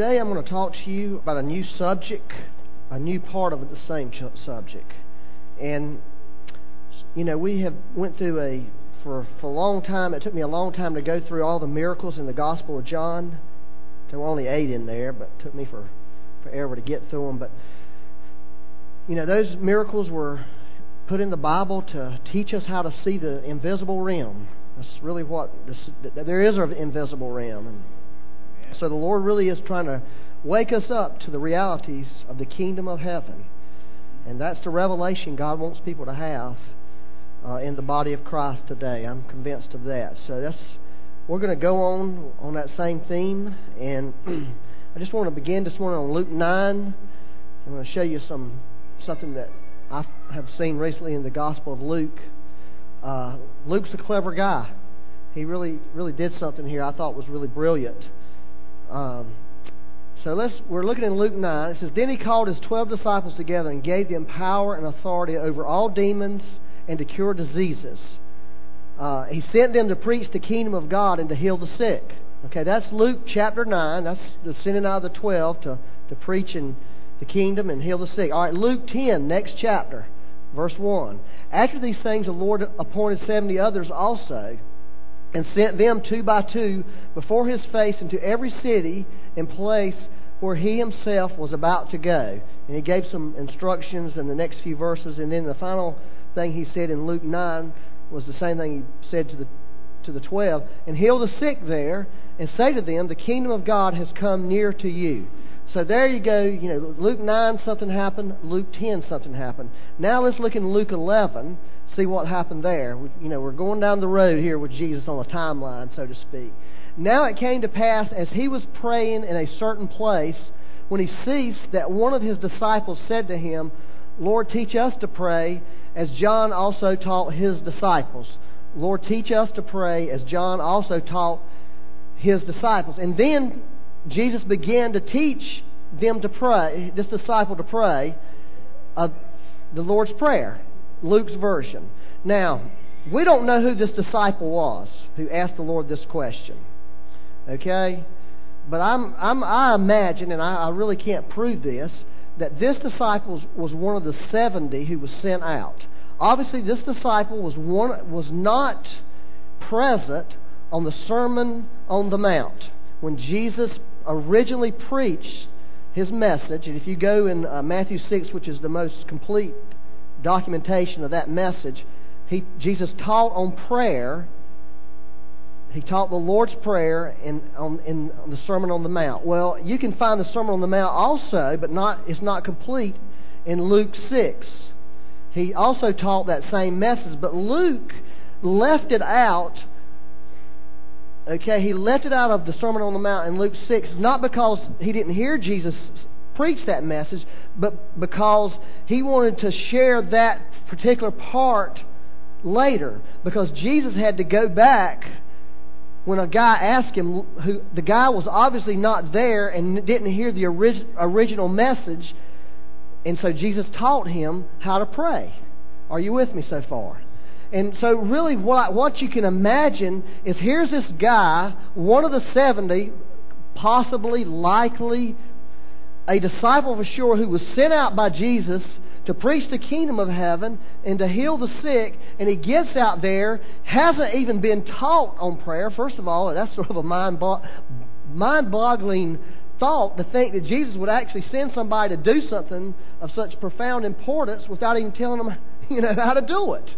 today I'm going to talk to you about a new subject, a new part of the same subject. And, you know, we have went through a, for, for a long time, it took me a long time to go through all the miracles in the Gospel of John. There were only eight in there, but it took me for forever to get through them. But, you know, those miracles were put in the Bible to teach us how to see the invisible realm. That's really what this, there is an invisible realm. And so the Lord really is trying to wake us up to the realities of the kingdom of heaven. And that's the revelation God wants people to have uh, in the body of Christ today. I'm convinced of that. So that's we're going to go on on that same theme, and I just want to begin this morning on Luke nine. I'm going to show you some something that I have seen recently in the Gospel of Luke. Uh, Luke's a clever guy. He really really did something here I thought was really brilliant. Um, so let's we're looking in Luke 9. It says, Then he called his twelve disciples together and gave them power and authority over all demons and to cure diseases. Uh, he sent them to preach the kingdom of God and to heal the sick. Okay, that's Luke chapter 9. That's the sending out of the 12 to, to preach in the kingdom and heal the sick. All right, Luke 10, next chapter, verse 1. After these things, the Lord appointed 70 others also and sent them two by two before his face into every city and place where he himself was about to go. And he gave some instructions in the next few verses, and then the final thing he said in Luke 9 was the same thing he said to the to the twelve, and heal the sick there, and say to them, The kingdom of God has come near to you. So there you go. You know, Luke 9, something happened. Luke 10, something happened. Now let's look in Luke 11 see what happened there. You know, we're going down the road here with Jesus on a timeline, so to speak. Now it came to pass as he was praying in a certain place, when he ceased, that one of his disciples said to him, Lord, teach us to pray, as John also taught his disciples. Lord, teach us to pray, as John also taught his disciples. And then Jesus began to teach them to pray, this disciple to pray, uh, the Lord's Prayer. Luke's version. Now, we don't know who this disciple was who asked the Lord this question. Okay? But I'm, I'm, I imagine, and I, I really can't prove this, that this disciple was one of the 70 who was sent out. Obviously, this disciple was, one, was not present on the Sermon on the Mount when Jesus originally preached his message. And if you go in uh, Matthew 6, which is the most complete documentation of that message, he, Jesus taught on prayer. He taught the Lord's Prayer in, on, in the Sermon on the Mount. Well, you can find the Sermon on the Mount also, but not, it's not complete in Luke 6. He also taught that same message, but Luke left it out. Okay, he left it out of the Sermon on the Mount in Luke 6, not because he didn't hear Jesus preach that message, but because he wanted to share that particular part later. Because Jesus had to go back when a guy asked him, who the guy was obviously not there and didn't hear the orig- original message, and so Jesus taught him how to pray. Are you with me so far? And so, really, what, what you can imagine is here's this guy, one of the 70, possibly, likely, a disciple for sure who was sent out by Jesus to preach the kingdom of heaven and to heal the sick, and he gets out there, hasn't even been taught on prayer. First of all, that's sort of a mind boggling thought to think that Jesus would actually send somebody to do something of such profound importance without even telling them, you know, how to do it.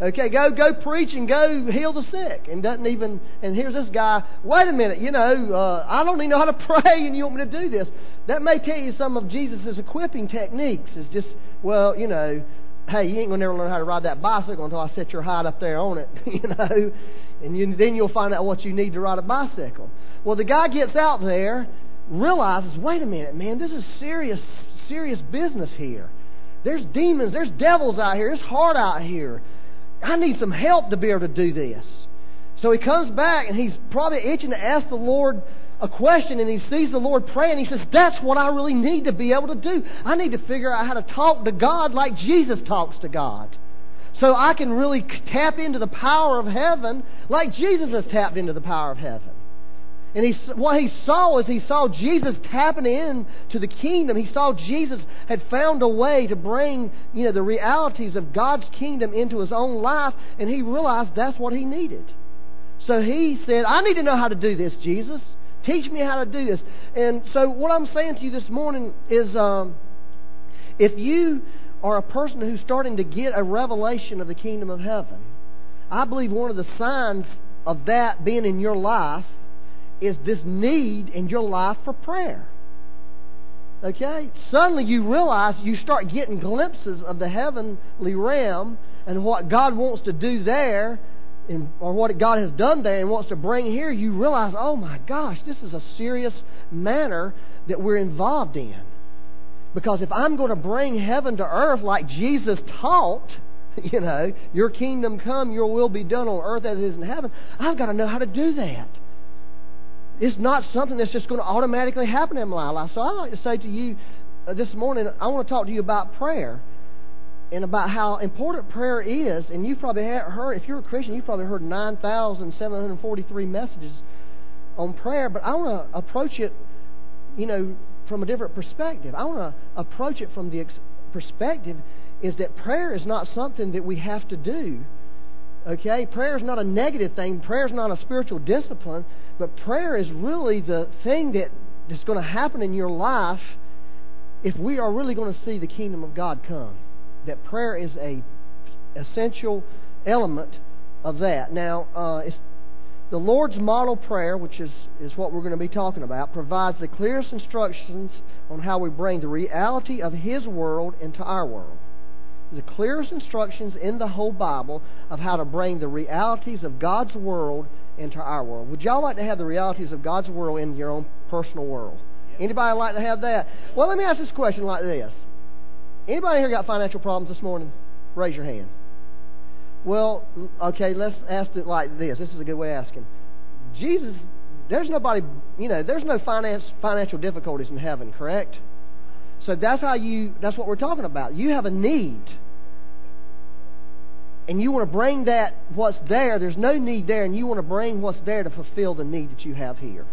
Okay, go go preach and go heal the sick, and doesn't even. And here's this guy. Wait a minute, you know, uh, I don't even know how to pray, and you want me to do this? That may tell you some of Jesus' equipping techniques. Is just well, you know, hey, you ain't gonna never learn how to ride that bicycle until I set your height up there on it, you know, and you, then you'll find out what you need to ride a bicycle. Well, the guy gets out there, realizes, wait a minute, man, this is serious, serious business here. There's demons, there's devils out here, it's hard out here. I need some help to be able to do this. So he comes back and he's probably itching to ask the Lord a question and he sees the Lord praying. He says, That's what I really need to be able to do. I need to figure out how to talk to God like Jesus talks to God. So I can really tap into the power of heaven like Jesus has tapped into the power of heaven. And he, what he saw is he saw Jesus tapping in to the kingdom. He saw Jesus had found a way to bring, you know, the realities of God's kingdom into his own life, and he realized that's what he needed. So he said, I need to know how to do this, Jesus. Teach me how to do this. And so what I'm saying to you this morning is um, if you are a person who's starting to get a revelation of the kingdom of heaven, I believe one of the signs of that being in your life is this need in your life for prayer. Okay? Suddenly you realize you start getting glimpses of the heavenly realm and what God wants to do there and, or what God has done there and wants to bring here. You realize, oh my gosh, this is a serious matter that we're involved in. Because if I'm going to bring heaven to earth like Jesus taught, you know, your kingdom come, your will be done on earth as it is in heaven, I've got to know how to do that. It's not something that's just going to automatically happen in my life. So I'd like to say to you uh, this morning, I want to talk to you about prayer and about how important prayer is. And you've probably heard, if you're a Christian, you've probably heard 9,743 messages on prayer. But I want to approach it, you know, from a different perspective. I want to approach it from the perspective is that prayer is not something that we have to do. Okay? Prayer is not a negative thing. Prayer is not a spiritual discipline. But prayer is really the thing that is going to happen in your life if we are really going to see the kingdom of God come. That prayer is a essential element of that. Now, uh, the Lord's model prayer, which is, is what we're going to be talking about, provides the clearest instructions on how we bring the reality of His world into our world. The clearest instructions in the whole Bible of how to bring the realities of God's world into our world. Would y'all like to have the realities of God's world in your own personal world? Anybody like to have that? Well, let me ask this question like this. Anybody here got financial problems this morning? Raise your hand. Well, okay, let's ask it like this. This is a good way of asking. Jesus, there's nobody, you know, there's no finance financial difficulties in heaven, correct? So that's how you that's what we're talking about. You have a need and you want to bring that what's there, there's no need there, and you want to bring what's there to fulfill the need that you have here.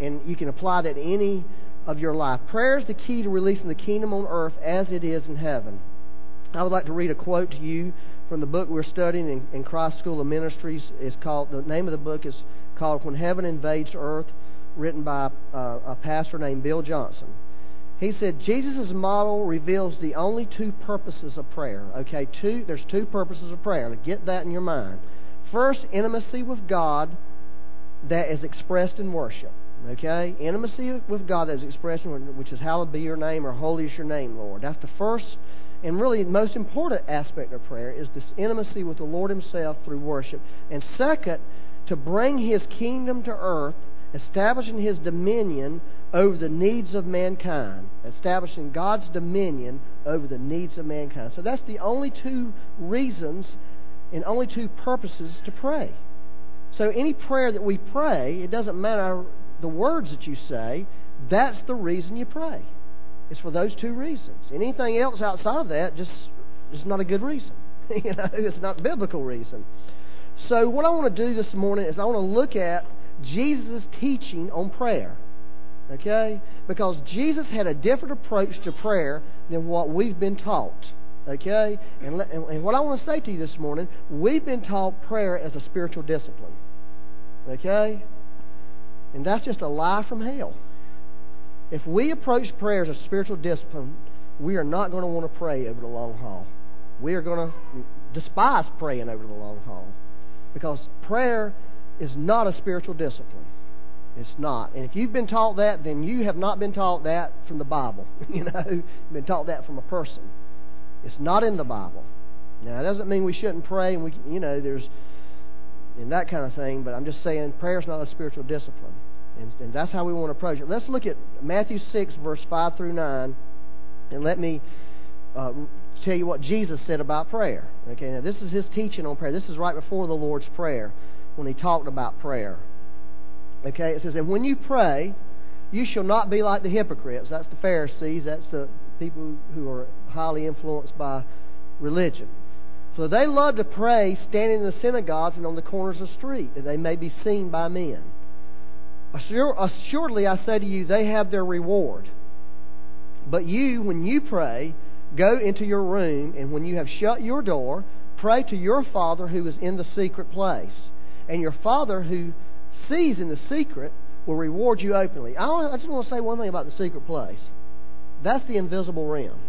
And you can apply that to any of your life. Prayer is the key to releasing the kingdom on earth as it is in heaven. I would like to read a quote to you from the book we're studying in, in Christ School of Ministries. It's called the name of the book is called When Heaven Invades Earth, written by uh, a pastor named Bill Johnson. He said Jesus' model reveals the only two purposes of prayer. Okay, two there's two purposes of prayer. Get that in your mind. First, intimacy with God that is expressed in worship. Okay? Intimacy with God that is expressed in which is hallowed be your name or holy is your name, Lord. That's the first and really the most important aspect of prayer is this intimacy with the Lord Himself through worship. And second, to bring His kingdom to earth, establishing His dominion over the needs of mankind, establishing God's dominion over the needs of mankind. So that's the only two reasons and only two purposes to pray. So any prayer that we pray, it doesn't matter the words that you say, that's the reason you pray. It's for those two reasons. Anything else outside of that just is not a good reason. you know, it's not biblical reason. So what I want to do this morning is I want to look at Jesus' teaching on prayer. Okay? Because Jesus had a different approach to prayer than what we've been taught. Okay? And, and what I want to say to you this morning, we've been taught prayer as a spiritual discipline. Okay? And that's just a lie from hell. If we approach prayer as a spiritual discipline, we are not going to want to pray over the long haul. We are going to despise praying over the long haul. Because prayer is not a spiritual discipline. It's not. And if you've been taught that, then you have not been taught that from the Bible. you know, you've been taught that from a person. It's not in the Bible. Now, it doesn't mean we shouldn't pray, and we, you know, there's and that kind of thing. But I'm just saying, prayer is not a spiritual discipline, and, and that's how we want to approach it. Let's look at Matthew six, verse five through nine, and let me uh, tell you what Jesus said about prayer. Okay, now this is his teaching on prayer. This is right before the Lord's prayer when he talked about prayer. Okay, it says, And when you pray, you shall not be like the hypocrites. That's the Pharisees. That's the people who are highly influenced by religion. So they love to pray standing in the synagogues and on the corners of the street, that they may be seen by men. Assuredly, I say to you, they have their reward. But you, when you pray, go into your room, and when you have shut your door, pray to your Father who is in the secret place. And your Father who sees in the secret will reward you openly. I, just want to say one thing about the secret place. That's the invisible realm.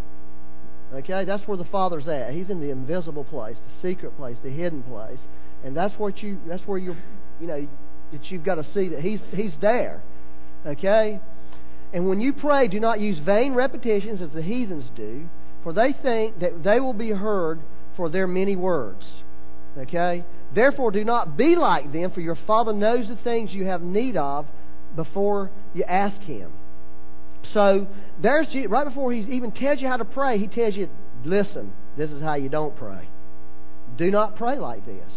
Okay, that's where the Father's at. He's in the invisible place, the secret place, the hidden place, and that's what you. That's where you, you know, that you've got to see that He's He's there. Okay, and when you pray, do not use vain repetitions as the heathens do, for they think that they will be heard for their many words. Okay? Therefore, do not be like them, for your Father knows the things you have need of before you ask Him. So, there's right before He even tells you how to pray, He tells you, listen, this is how you don't pray. Do not pray like this.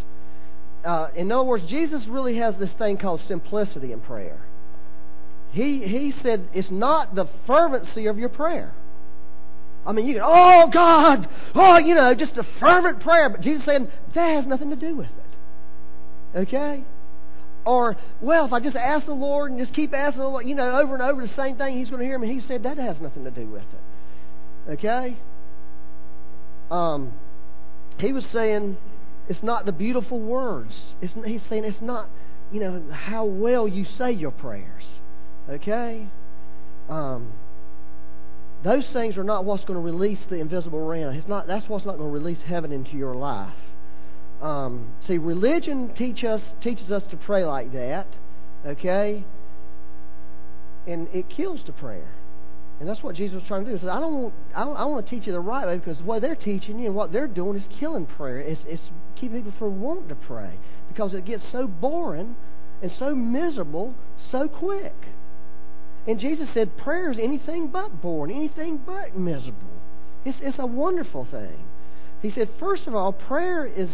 Uh, in other words, Jesus really has this thing called simplicity in prayer. He, he said it's not the fervency of your prayer. I mean, you can, oh God, oh, you know, just a fervent prayer. But Jesus said that has nothing to do with it. Okay? Or, well, if I just ask the Lord and just keep asking the Lord, you know, over and over the same thing, He's going to hear me. He said that has nothing to do with it. Okay? Um, he was saying it's not the beautiful words. It's, he's saying it's not, you know, how well you say your prayers. Okay? Um, those things are not what's going to release the invisible realm. It's not, that's what's not going to release heaven into your life. Um, see, religion teach us, teaches us to pray like that, okay? And it kills the prayer. And that's what Jesus was trying to do. He said, I don't want, I, I want to teach you the right way because what they're teaching you and what they're doing is killing prayer. It's, it's keeping people from wanting to pray because it gets so boring and so miserable so quick. And Jesus said, prayer is anything but boring, anything but miserable. It's, it's a wonderful thing. He said, first of all, prayer is,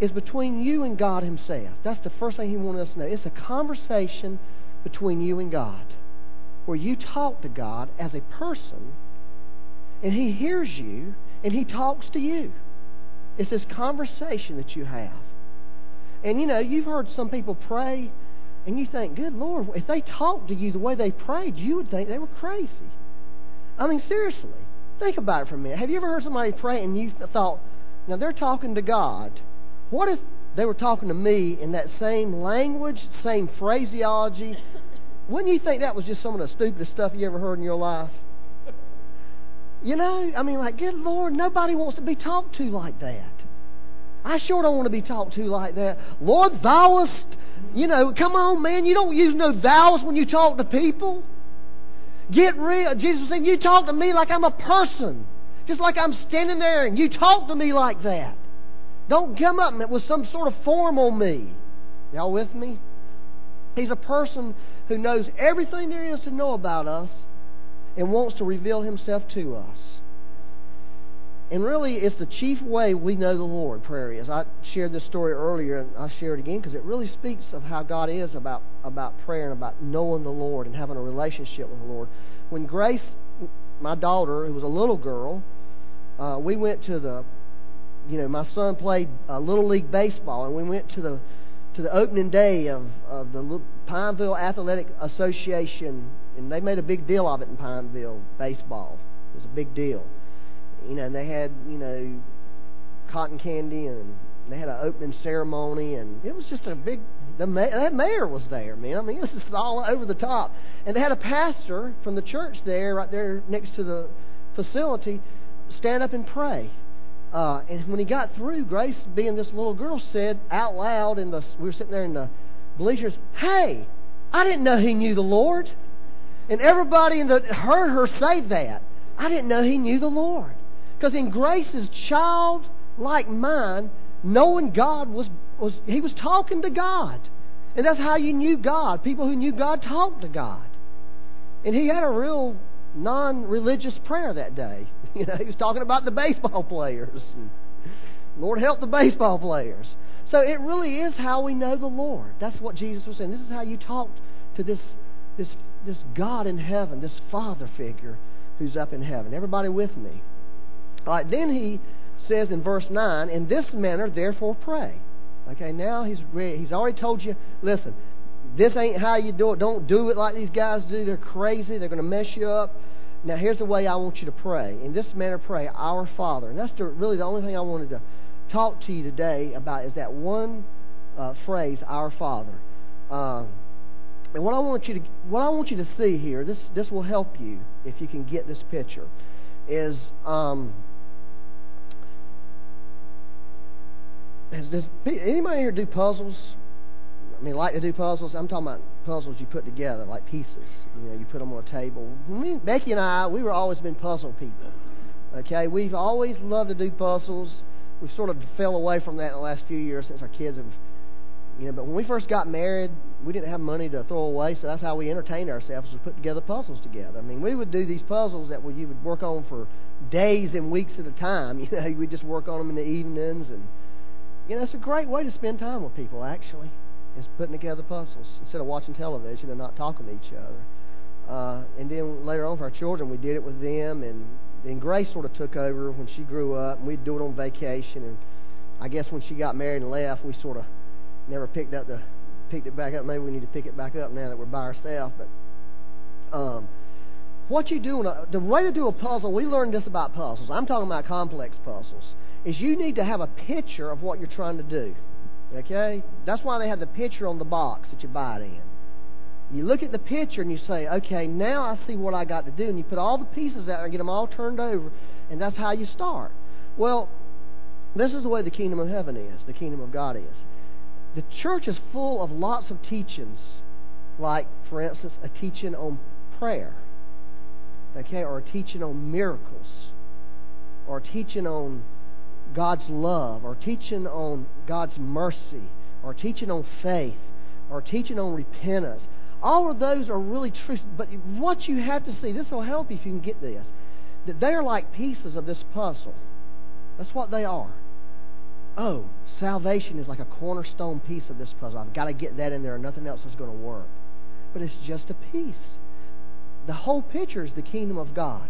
is between you and God Himself. That's the first thing He wanted us to know. It's a conversation between you and God, where you talk to God as a person, and He hears you, and He talks to you. It's this conversation that you have. And you know, you've heard some people pray and you think, good Lord, if they talked to you the way they prayed, you would think they were crazy. I mean, seriously. Think about it for a minute. Have you ever heard somebody pray and you thought, now they're talking to God. What if they were talking to me in that same language, same phraseology? Wouldn't you think that was just some of the stupidest stuff you ever heard in your life? You know, I mean, like, good Lord, nobody wants to be talked to like that. I sure don't want to be talked to like that. Lord, thouest you know, come on, man. You don't use no thous when you talk to people. Get real. Jesus said, You talk to me like I'm a person. Just like I'm standing there and you talk to me like that. Don't come up with some sort of form on me. Y'all with me? He's a person who knows everything there is to know about us and wants to reveal himself to us. And really, it's the chief way we know the Lord, prayer is. I shared this story earlier, and I'll share it again because it really speaks of how God is about, about prayer and about knowing the Lord and having a relationship with the Lord. When Grace, my daughter, who was a little girl, uh, we went to the, you know, my son played uh, Little League Baseball, and we went to the to the opening day of, of the Pineville Athletic Association, and they made a big deal of it in Pineville, baseball. It was a big deal you know, And they had, you know, cotton candy and they had an opening ceremony and it was just a big the ma- that mayor was there, man. I mean, this is all over the top. And they had a pastor from the church there, right there next to the facility, stand up and pray. Uh, and when he got through, Grace, being this little girl, said out loud in the we were sitting there in the bleachers, "Hey, I didn't know he knew the Lord." And everybody in the heard her say that. I didn't know he knew the Lord. Because in Grace's child-like mind, knowing God was, was he was talking to God. And that's how you knew God. People who knew God talked to God. And he had a real non-religious prayer that day. You know, he was talking about the baseball players. Lord help the baseball players. So it really is how we know the Lord. That's what Jesus was saying. This is how you talk to this this this God in heaven, this Father figure who's up in heaven. Everybody with me? All right, then he says in verse 9, In this manner, therefore, pray. Okay, now he's, he's already told you, listen, This ain't how you do it. Don't do it like these guys do. They're crazy. They're going to mess you up. Now, here's the way I want you to pray. In this manner, pray, Our Father. And that's the, really the only thing I wanted to talk to you today about is that one uh, phrase, Our Father. Uh, and what I want you to what I want you to see here, this this will help you if you can get this picture, is um, does anybody here do puzzles? I mean, like to do puzzles. I'm talking about puzzles you put together, like pieces. You know, you put them on a table. Me, Becky and I, we were always been puzzle people. Okay, we've always loved to do puzzles. We've sort of fell away from that in the last few years since our kids have, you know. But when we first got married, we didn't have money to throw away, so that's how we entertained ourselves was put together puzzles together. I mean, we would do these puzzles that we, you would work on for days and weeks at a time. You know, we'd just work on them in the evenings and you know, it's a great way to spend time with people, actually, is putting together puzzles instead of watching television and not talking to each other. Uh, and then later on for our children, we did it with them, and then Grace sort of took over when she grew up, and we'd do it on vacation. And I guess when she got married and left, we sort of never picked up the picked it back up. Maybe we need to pick it back up now that we're by ourselves. But um, what you do, a, the way to do a puzzle, we learned this about puzzles. I'm talking about complex puzzles is you need to have a picture of what you're trying to do. Okay? That's why they have the picture on the box that you buy it in. You look at the picture and you say, okay, now I see what I got to do. And you put all the pieces out there and get them all turned over, and that's how you start. Well, this is the way the kingdom of heaven is, the kingdom of God is. The church is full of lots of teachings, like, for instance, a teaching on prayer, okay, or a teaching on miracles, or a teaching on God's love, or teaching on God's mercy, or teaching on faith, or teaching on repentance. All of those are really true. But what you have to see, this will help you if you can get this, that they are like pieces of this puzzle. That's what they are. Oh, salvation is like a cornerstone piece of this puzzle. I've got to get that in there, and nothing else is going to work. But it's just a piece. The whole picture is the kingdom of God.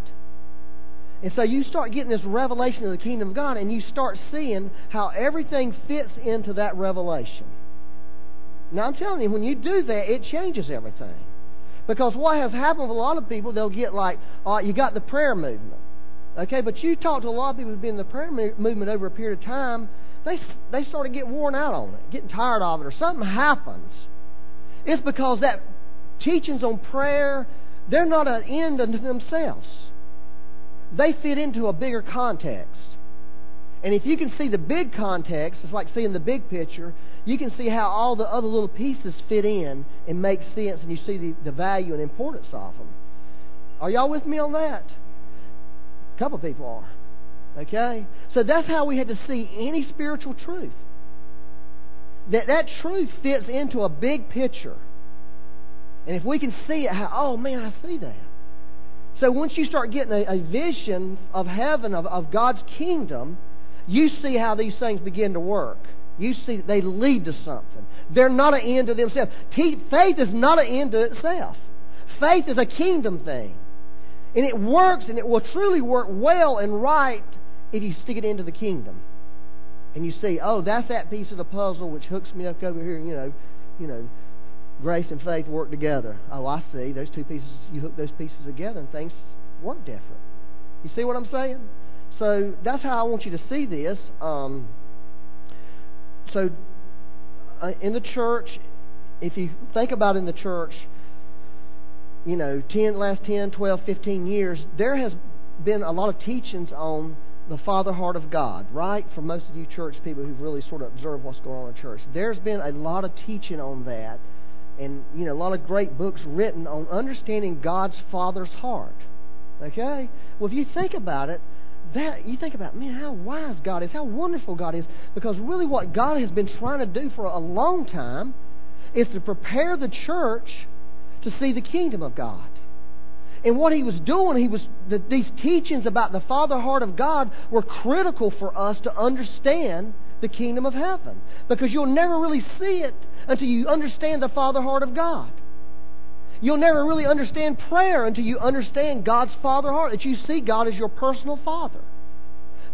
And so you start getting this revelation of the kingdom of God, and you start seeing how everything fits into that revelation. Now, I'm telling you, when you do that, it changes everything. Because what has happened with a lot of people, they'll get like, all right, you got the prayer movement. Okay, but you talk to a lot of people who've been in the prayer movement over a period of time, they, they sort of get worn out on it, getting tired of it, or something happens. It's because that teachings on prayer, they're not an end unto themselves they fit into a bigger context. And if you can see the big context, it's like seeing the big picture, you can see how all the other little pieces fit in and make sense, and you see the, the value and importance of them. Are y'all with me on that? A couple people are. Okay? So that's how we had to see any spiritual truth. That that truth fits into a big picture. And if we can see it, how, oh man, I see that. So once you start getting a, a vision of heaven, of, of God's kingdom, you see how these things begin to work. You see they lead to something. They're not an end to themselves. Faith is not an end to itself. Faith is a kingdom thing. And it works and it will truly work well and right if you stick it into the kingdom. And you see, oh, that's that piece of the puzzle which hooks me up over here, you know, you know, grace and faith work together. Oh, I see. Those two pieces, you hook those pieces together and things work different. You see what I'm saying? So that's how I want you to see this. Um, so uh, in the church, if you think about in the church, you know, 10, last 10, 12, 15 years, there has been a lot of teachings on the Father heart of God, right? For most of you church people who've really sort of observed what's going on in church, there's been a lot of teaching on that and you know a lot of great books written on understanding God's Father's heart. Okay? Well, if you think about it, that you think about, man, how wise God is, how wonderful God is, because really what God has been trying to do for a long time is to prepare the church to see the kingdom of God. And what he was doing, he was the, these teachings about the Father heart of God were critical for us to understand the kingdom of heaven, because you'll never really see it until you understand the Father heart of God. You'll never really understand prayer until you understand God's Father heart, that you see God as your personal Father.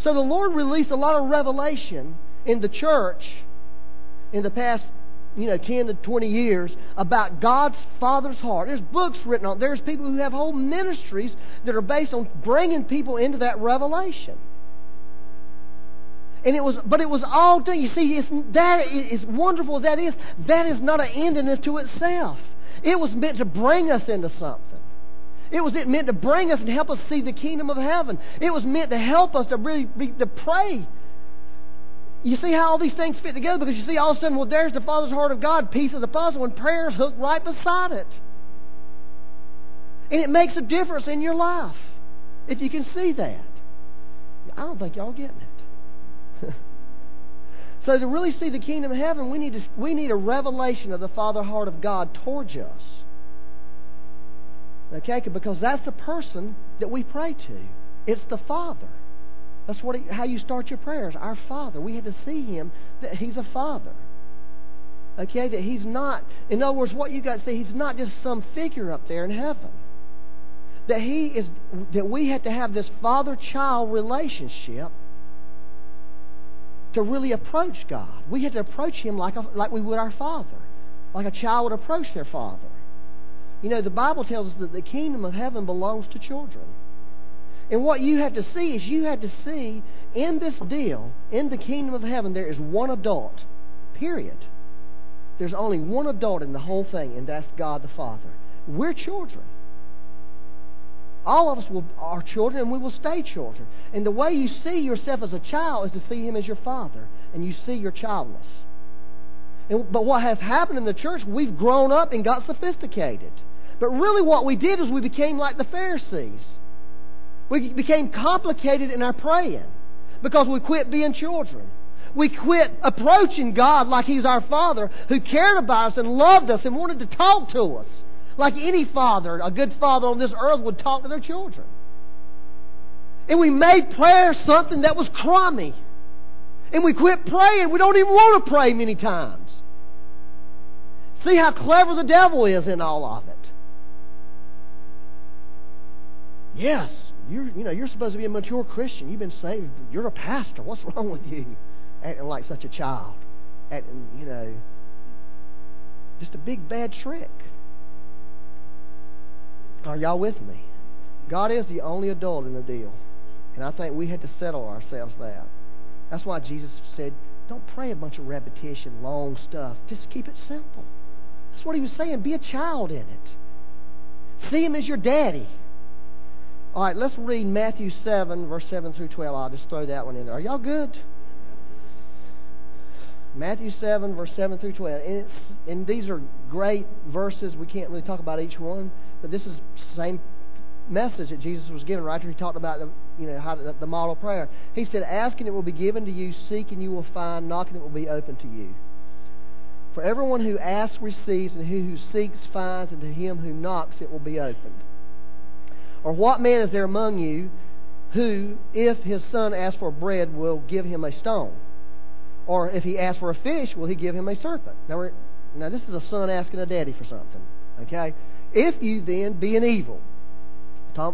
So the Lord released a lot of revelation in the church in the past you know, 10 to 20 years about God's Father's heart. There's books written on There's people who have whole ministries that are based on bringing people into that revelation. And it was, but it was all done. You see, it's, that is wonderful that is. That is not an end in to itself. It was meant to bring us into something. It was meant to bring us and help us see the kingdom of heaven. It was meant to help us to really be, to pray. You see how all these things fit together because you see all of a sudden, well, there's the Father's heart of God, piece of the puzzle, and prayer is hooked right beside it. And it makes a difference in your life if you can see that. I don't think y'all getting it. So to really see the kingdom of heaven, we need, to, we need a revelation of the Father heart of God towards us. Okay? Because that's the person that we pray to. It's the Father. That's what how you start your prayers. Our Father. We have to see Him that He's a Father. Okay? That He's not, in other words, what you got to see, He's not just some figure up there in heaven. That He is, that we have to have this father child relationship to really approach God. We have to approach Him like, a, like we would our Father, like a child would approach their Father. You know, the Bible tells us that the kingdom of heaven belongs to children. And what you have to see is you have to see in this deal, in the kingdom of heaven, there is one adult. Period. There's only one adult in the whole thing, and that's God the Father. We're children. All of us will, are children and we will stay children. And the way you see yourself as a child is to see Him as your Father, and you see your childless. And, but what has happened in the church, we've grown up and got sophisticated. But really, what we did is we became like the Pharisees. We became complicated in our praying because we quit being children. We quit approaching God like He's our Father who cared about us and loved us and wanted to talk to us. Like any father, a good father on this earth would talk to their children. And we made prayer something that was crummy. And we quit praying. We don't even want to pray many times. See how clever the devil is in all of it. Yes, you're, you know, you're supposed to be a mature Christian. You've been saved. You're a pastor. What's wrong with you? Acting like such a child. Acting, you know, just a big bad trick. Are y'all with me? God is the only adult in the deal. And I think we had to settle ourselves that. That's why Jesus said, don't pray a bunch of repetition, long stuff. Just keep it simple. That's what he was saying. Be a child in it. See him as your daddy. All right, let's read Matthew 7, verse 7 through 12. I'll just throw that one in there. Are y'all good? Matthew 7, verse 7 through 12. And, and these are great verses. We can't really talk about each one. But this is the same message that Jesus was giving right he talked about the you know how the, the model prayer. He said, "Ask and it will be given to you; seek and you will find; knock and it will be open to you." For everyone who asks receives, and he who seeks finds, and to him who knocks it will be opened. Or what man is there among you who, if his son asks for bread, will give him a stone? Or if he asks for a fish, will he give him a serpent? Now, now this is a son asking a daddy for something. Okay? If you then, being evil,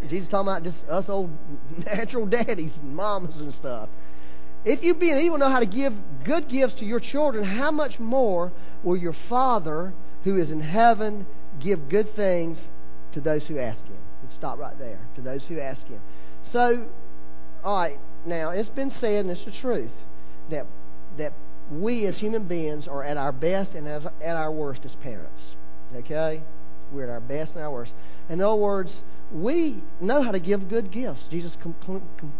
Jesus talking about just us old natural daddies and mamas and stuff. If you being evil know how to give good gifts to your children, how much more will your Father who is in heaven give good things to those who ask Him? Stop right there. To those who ask Him. So, all right, now it's been said, and it's the truth, that that we as human beings are at our best and as, at our worst as parents. Okay? We're at our best and our worst. In other words, we know how to give good gifts. Jesus com- com-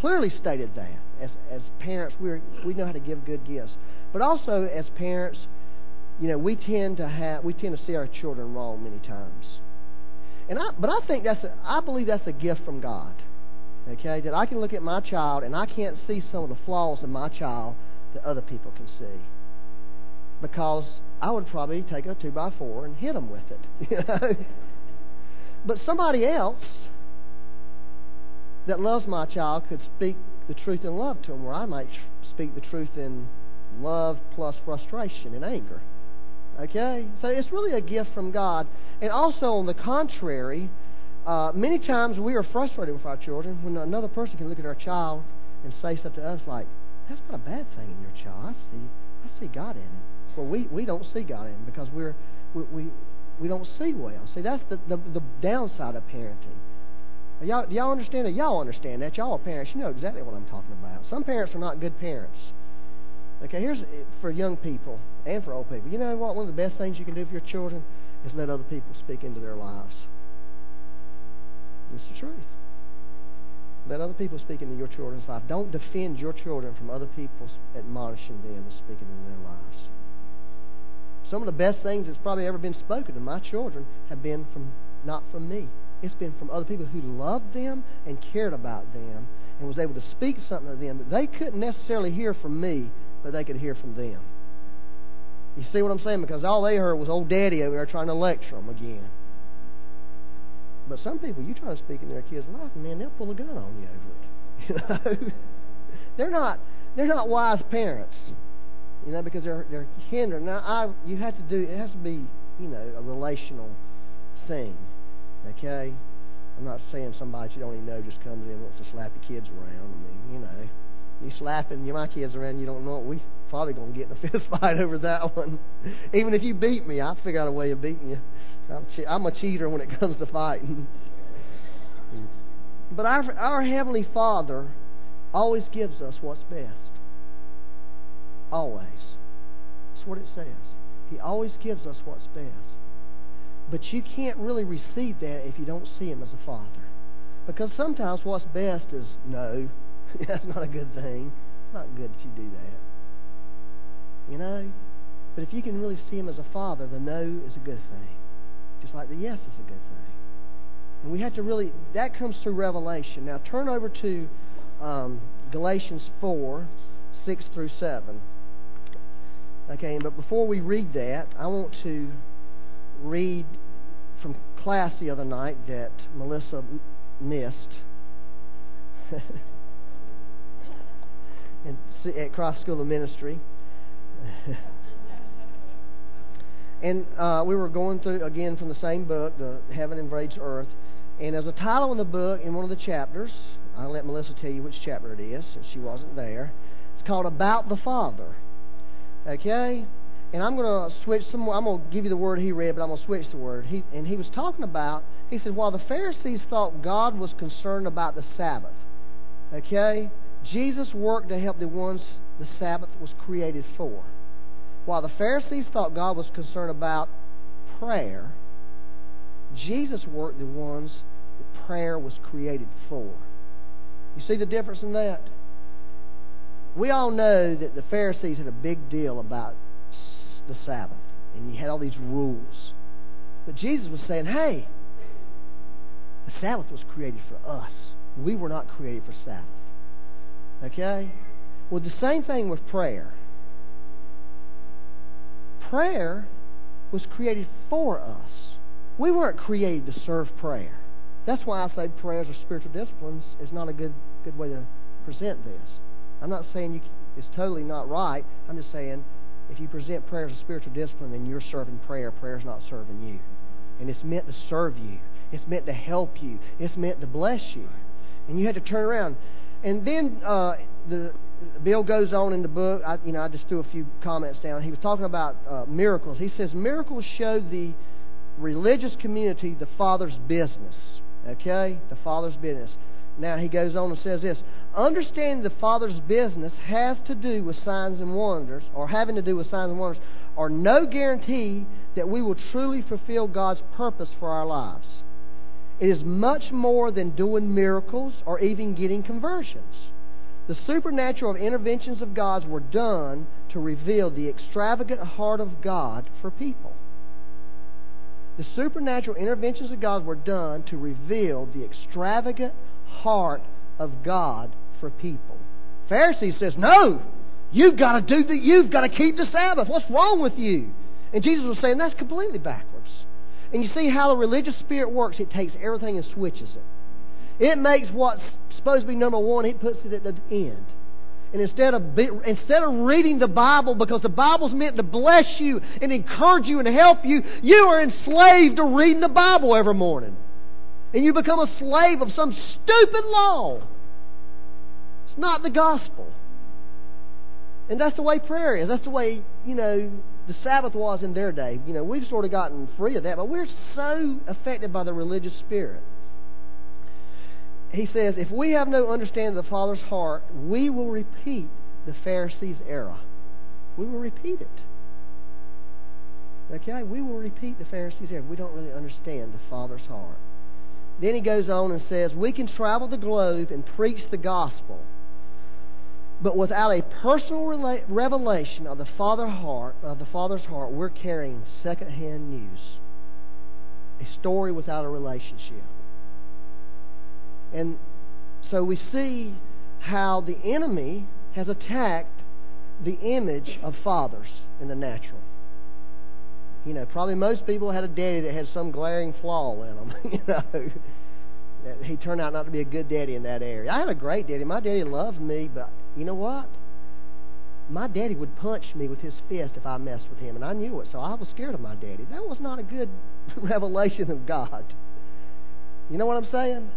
clearly stated that. As, as parents, we we know how to give good gifts. But also, as parents, you know, we tend to have we tend to see our children wrong many times. And I, but I think that's a, I believe that's a gift from God. Okay, that I can look at my child and I can't see some of the flaws in my child that other people can see because I would probably take a two by four and hit them with it. You know? but somebody else that loves my child could speak the truth in love to them, where I might speak the truth in love plus frustration and anger. Okay? So it's really a gift from God. And also, on the contrary, uh, many times we are frustrated with our children when another person can look at our child and say something to us like, that's not a bad thing in your child. I see, I see God in it. Where we, we don't see God in because we're we, we we don't see well. See, that's the, the, the downside of parenting. Y'all, do y'all understand that? Y'all understand that. Y'all are parents. You know exactly what I'm talking about. Some parents are not good parents. Okay, here's eh, for young people and for old people. You know what? One of the best things you can do for your children is let other people speak into their lives. It's the truth. Let other people speak into your children's life. Don't defend your children from other people admonishing them and speaking into their lives. Some of the best things that's probably ever been spoken to my children have been from not from me. It's been from other people who loved them and cared about them and was able to speak something to them that they couldn't necessarily hear from me, but they could hear from them. You see what I'm saying? Because all they heard was old daddy over there trying to lecture them again. But some people, you try to speak in their kids' life, man, they'll pull a gun on you over it. You know, they're not they're not wise parents. You know, because they're they're hindering. Now, I you have to do it has to be you know a relational thing. Okay, I'm not saying somebody you don't even know just comes in and wants to slap your kids around. I mean, you know, you slapping my kids around, you don't know we probably gonna get in a fist fight over that one. Even if you beat me, I figure out a way of beating you. I'm, che- I'm a cheater when it comes to fighting. but our, our Heavenly Father always gives us what's best. Always. That's what it says. He always gives us what's best. But you can't really receive that if you don't see Him as a Father. Because sometimes what's best is no. That's not a good thing. It's not good that you do that. You know? But if you can really see Him as a Father, the no is a good thing just like the yes is a good thing. And we have to really, that comes through Revelation. Now turn over to um, Galatians 4, 6 through 7. Okay, but before we read that, I want to read from class the other night that Melissa missed. at Cross School of Ministry. And uh, we were going through, again, from the same book, the Heaven Invades Earth. And there's a title in the book, in one of the chapters. I'll let Melissa tell you which chapter it is, since she wasn't there. It's called About the Father. Okay? And I'm going to switch some I'm going to give you the word he read, but I'm going to switch the word. He, and he was talking about, he said, while the Pharisees thought God was concerned about the Sabbath, okay, Jesus worked to help the ones the Sabbath was created for. While the Pharisees thought God was concerned about prayer, Jesus worked the ones that prayer was created for. You see the difference in that? We all know that the Pharisees had a big deal about the Sabbath, and you had all these rules. But Jesus was saying, hey, the Sabbath was created for us. We were not created for Sabbath. Okay? Well, the same thing with prayer prayer was created for us. We weren't created to serve prayer. That's why I say prayers or spiritual disciplines is not a good good way to present this. I'm not saying you it's totally not right. I'm just saying if you present prayer as a spiritual discipline, then you're serving prayer. Prayer's not serving you, and it's meant to serve you. It's meant to help you. It's meant to bless you, and you had to turn around. And then uh, the Bill goes on in the book. I, you know, I just threw a few comments down. He was talking about uh, miracles. He says miracles show the religious community the Father's business. Okay, the Father's business. Now he goes on and says this: understanding the Father's business has to do with signs and wonders, or having to do with signs and wonders, are no guarantee that we will truly fulfill God's purpose for our lives. It is much more than doing miracles or even getting conversions. The supernatural interventions of God were done to reveal the extravagant heart of God for people. The supernatural interventions of God were done to reveal the extravagant heart of God for people. Pharisee says, "No, you've got to do the, you've got to keep the Sabbath. What's wrong with you?" And Jesus was saying that's completely backwards. And you see how the religious spirit works? It takes everything and switches it. It makes what's supposed to be number one, it puts it at the end. And instead of instead of reading the Bible because the Bible's meant to bless you and encourage you and help you, you are enslaved to reading the Bible every morning. And you become a slave of some stupid law. It's not the gospel. And that's the way prayer is. That's the way, you know, the Sabbath was in their day. You know, we've sort of gotten free of that, but we're so affected by the religious spirit. He says, if we have no understanding of the Father's heart, we will repeat the Pharisees' era. We will repeat it. Okay? We will repeat the Pharisees' era. We don't really understand the Father's heart. Then he goes on and says, We can travel the globe and preach the gospel, but without a personal revelation of the Father heart, of the Father's heart, we're carrying secondhand news. A story without a relationship. And so we see how the enemy has attacked the image of fathers in the natural. You know, probably most people had a daddy that had some glaring flaw in them. You know, he turned out not to be a good daddy in that area. I had a great daddy. My daddy loved me, but you know what? My daddy would punch me with his fist if I messed with him, and I knew it, so I was scared of my daddy. That was not a good revelation of God. You know what I'm saying?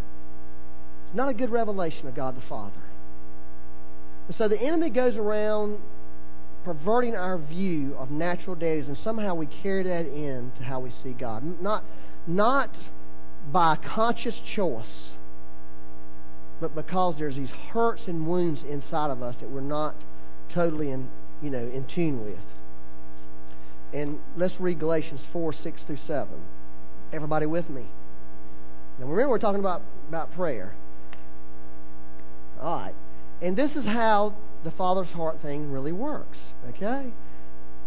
It's not a good revelation of God the Father. And so the enemy goes around perverting our view of natural daddies, and somehow we carry that in to how we see God. Not, not by conscious choice, but because there's these hurts and wounds inside of us that we're not totally in, you know, in tune with. And let's read Galatians 4 6 through 7. Everybody with me? Now remember, we're talking about, about prayer. All right. And this is how the Father's heart thing really works. Okay?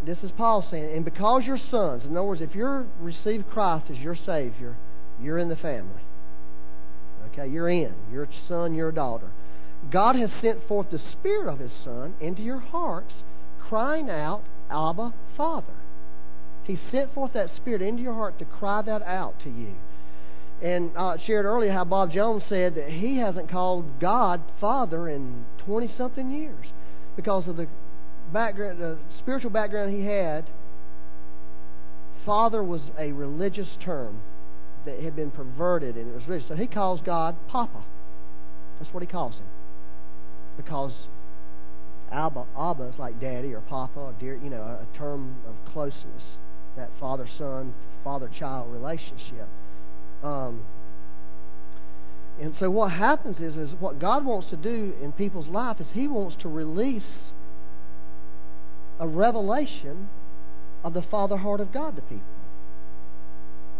This is Paul saying, and because you're sons, in other words, if you're received Christ as your Savior, you're in the family. Okay, you're in. You're a son, you're a daughter. God has sent forth the Spirit of His Son into your hearts, crying out, Abba, Father. He sent forth that Spirit into your heart to cry that out to you. And I uh, shared earlier how Bob Jones said that he hasn't called God Father in 20 something years because of the background, the spiritual background he had. Father was a religious term that had been perverted and it was religious. So he calls God Papa. That's what he calls him. Because Abba, Abba is like daddy or papa or dear, you know, a term of closeness, that father son, father child relationship. Um, and so what happens is, is what God wants to do in people's life is He wants to release a revelation of the Father heart of God to people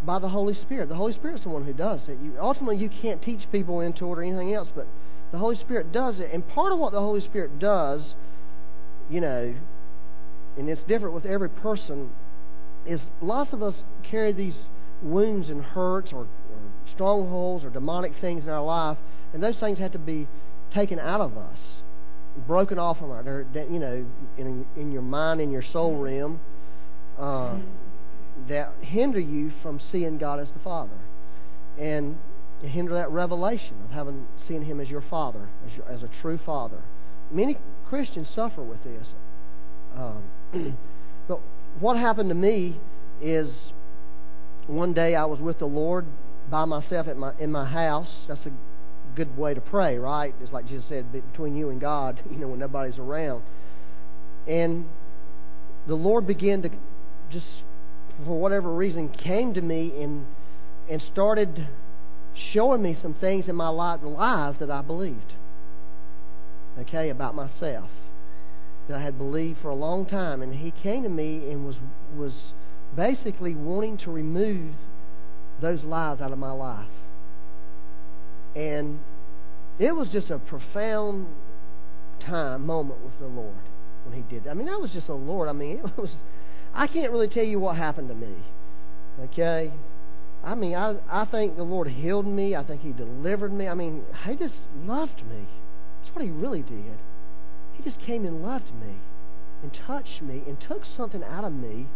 by the Holy Spirit. The Holy Spirit's the one who does it. You, ultimately, you can't teach people into it or anything else, but the Holy Spirit does it. And part of what the Holy Spirit does, you know, and it's different with every person, is lots of us carry these wounds and hurts or, or strongholds or demonic things in our life, and those things have to be taken out of us, broken off of our, you know, in, in your mind, in your soul realm, uh, that hinder you from seeing God as the Father, and hinder that revelation of having seen Him as your Father, as, your, as a true Father. Many Christians suffer with this. Um, but what happened to me is one day I was with the Lord by myself at my in my house. That's a good way to pray, right? It's like Jesus said, between you and God, you know, when nobody's around. And the Lord began to just, for whatever reason, came to me and and started showing me some things in my life, lies that I believed. Okay, about myself that I had believed for a long time, and He came to me and was was basically wanting to remove those lies out of my life. And it was just a profound time, moment with the Lord when He did that. I mean, that was just the Lord. I mean, it was. I can't really tell you what happened to me. Okay? I mean, I, I think the Lord healed me. I think He delivered me. I mean, He just loved me. That's what He really did. He just came and loved me and touched me and took something out of me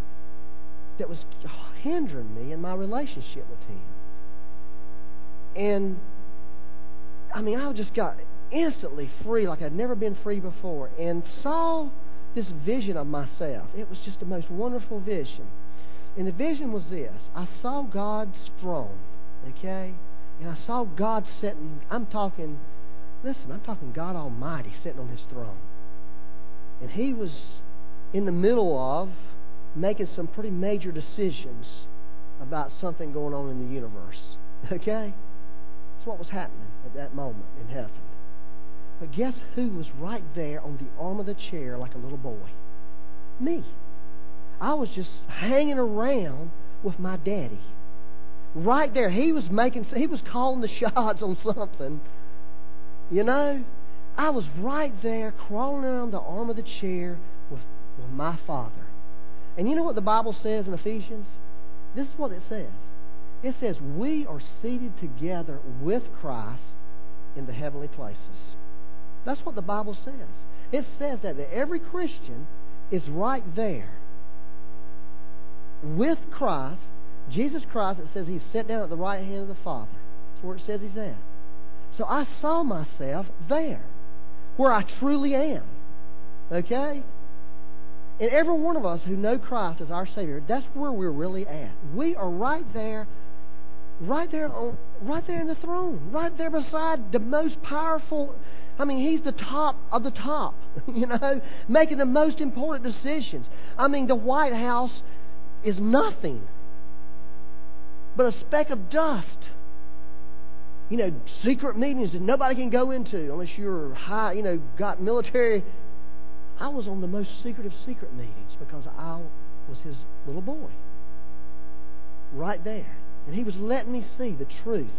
that was hindering me in my relationship with Him. And I mean, I just got instantly free like I'd never been free before and saw this vision of myself. It was just the most wonderful vision. And the vision was this I saw God's throne, okay? And I saw God sitting, I'm talking, listen, I'm talking God Almighty sitting on His throne. And He was in the middle of making some pretty major decisions about something going on in the universe. Okay? That's what was happening at that moment in heaven. But guess who was right there on the arm of the chair like a little boy? Me. I was just hanging around with my daddy. Right there. He was making he was calling the shots on something. You know? I was right there crawling around the arm of the chair with, with my father. And you know what the Bible says in Ephesians? This is what it says. It says, We are seated together with Christ in the heavenly places. That's what the Bible says. It says that, every Christian is right there with Christ, Jesus Christ, it says he's set down at the right hand of the Father. That's where it says he's at. So I saw myself there, where I truly am. Okay? And every one of us who know Christ as our Savior, that's where we're really at. We are right there, right there on, right there in the throne, right there beside the most powerful I mean, he's the top of the top, you know, making the most important decisions. I mean, the White House is nothing but a speck of dust. You know, secret meetings that nobody can go into unless you're high, you know, got military. I was on the most secret of secret meetings because I was his little boy. Right there. And he was letting me see the truth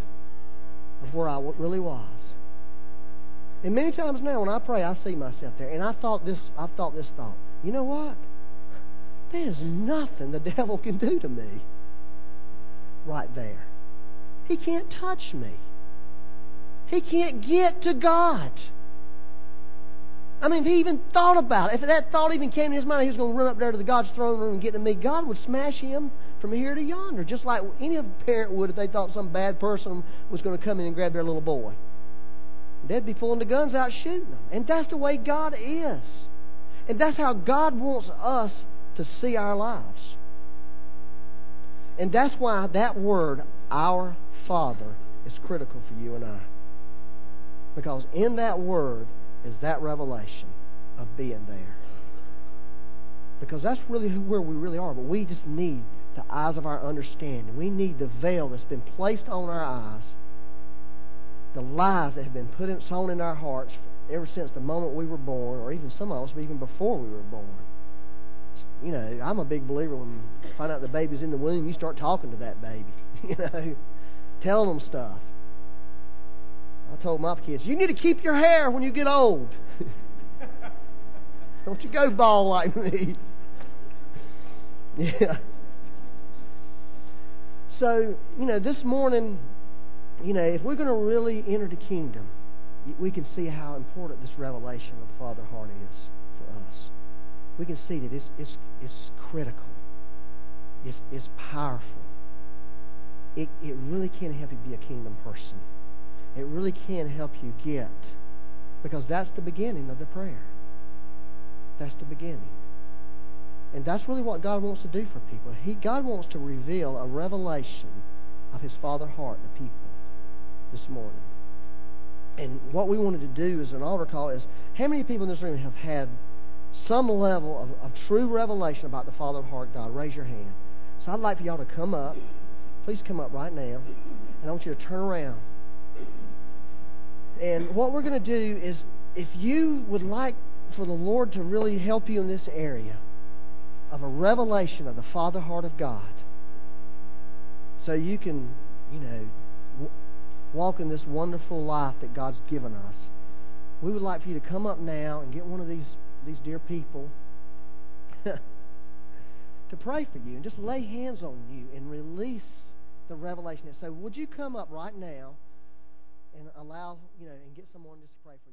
of where I really was. And many times now when I pray, I see myself there. And I thought this, I thought this thought. You know what? There's nothing the devil can do to me right there. He can't touch me. He can't get to God. I mean, if he even thought about it, if that thought even came in his mind, he was going to run up there to the God's throne room and get to me, God would smash him from here to yonder, just like any parent would if they thought some bad person was going to come in and grab their little boy. They'd be pulling the guns out shooting them. And that's the way God is. And that's how God wants us to see our lives. And that's why that word, our Father, is critical for you and I. Because in that word is that revelation of being there. Because that's really where we really are. But we just need the eyes of our understanding. We need the veil that's been placed on our eyes the lies that have been put in, sown in our hearts ever since the moment we were born, or even some of us even before we were born. You know, I'm a big believer when you find out the baby's in the womb, you start talking to that baby. You know, telling them stuff. I told my kids, you need to keep your hair when you get old. Don't you go bald like me. yeah. So, you know, this morning you know, if we're going to really enter the kingdom, we can see how important this revelation of the Father heart is for us. We can see that it's, it's, it's critical. It's, it's powerful. It, it really can help you be a kingdom person. It really can help you get, because that's the beginning of the prayer. That's the beginning. And that's really what God wants to do for people. He, God wants to reveal a revelation of His Father heart to people this morning. And what we wanted to do as an altar call is how many people in this room have had some level of, of true revelation about the Father Heart God? Raise your hand. So I'd like for y'all to come up. Please come up right now. And I want you to turn around. And what we're going to do is if you would like for the Lord to really help you in this area of a revelation of the Father heart of God, so you can, you know, walk in this wonderful life that God's given us. We would like for you to come up now and get one of these, these dear people to pray for you and just lay hands on you and release the revelation. So, would you come up right now and allow, you know, and get someone just to pray for you?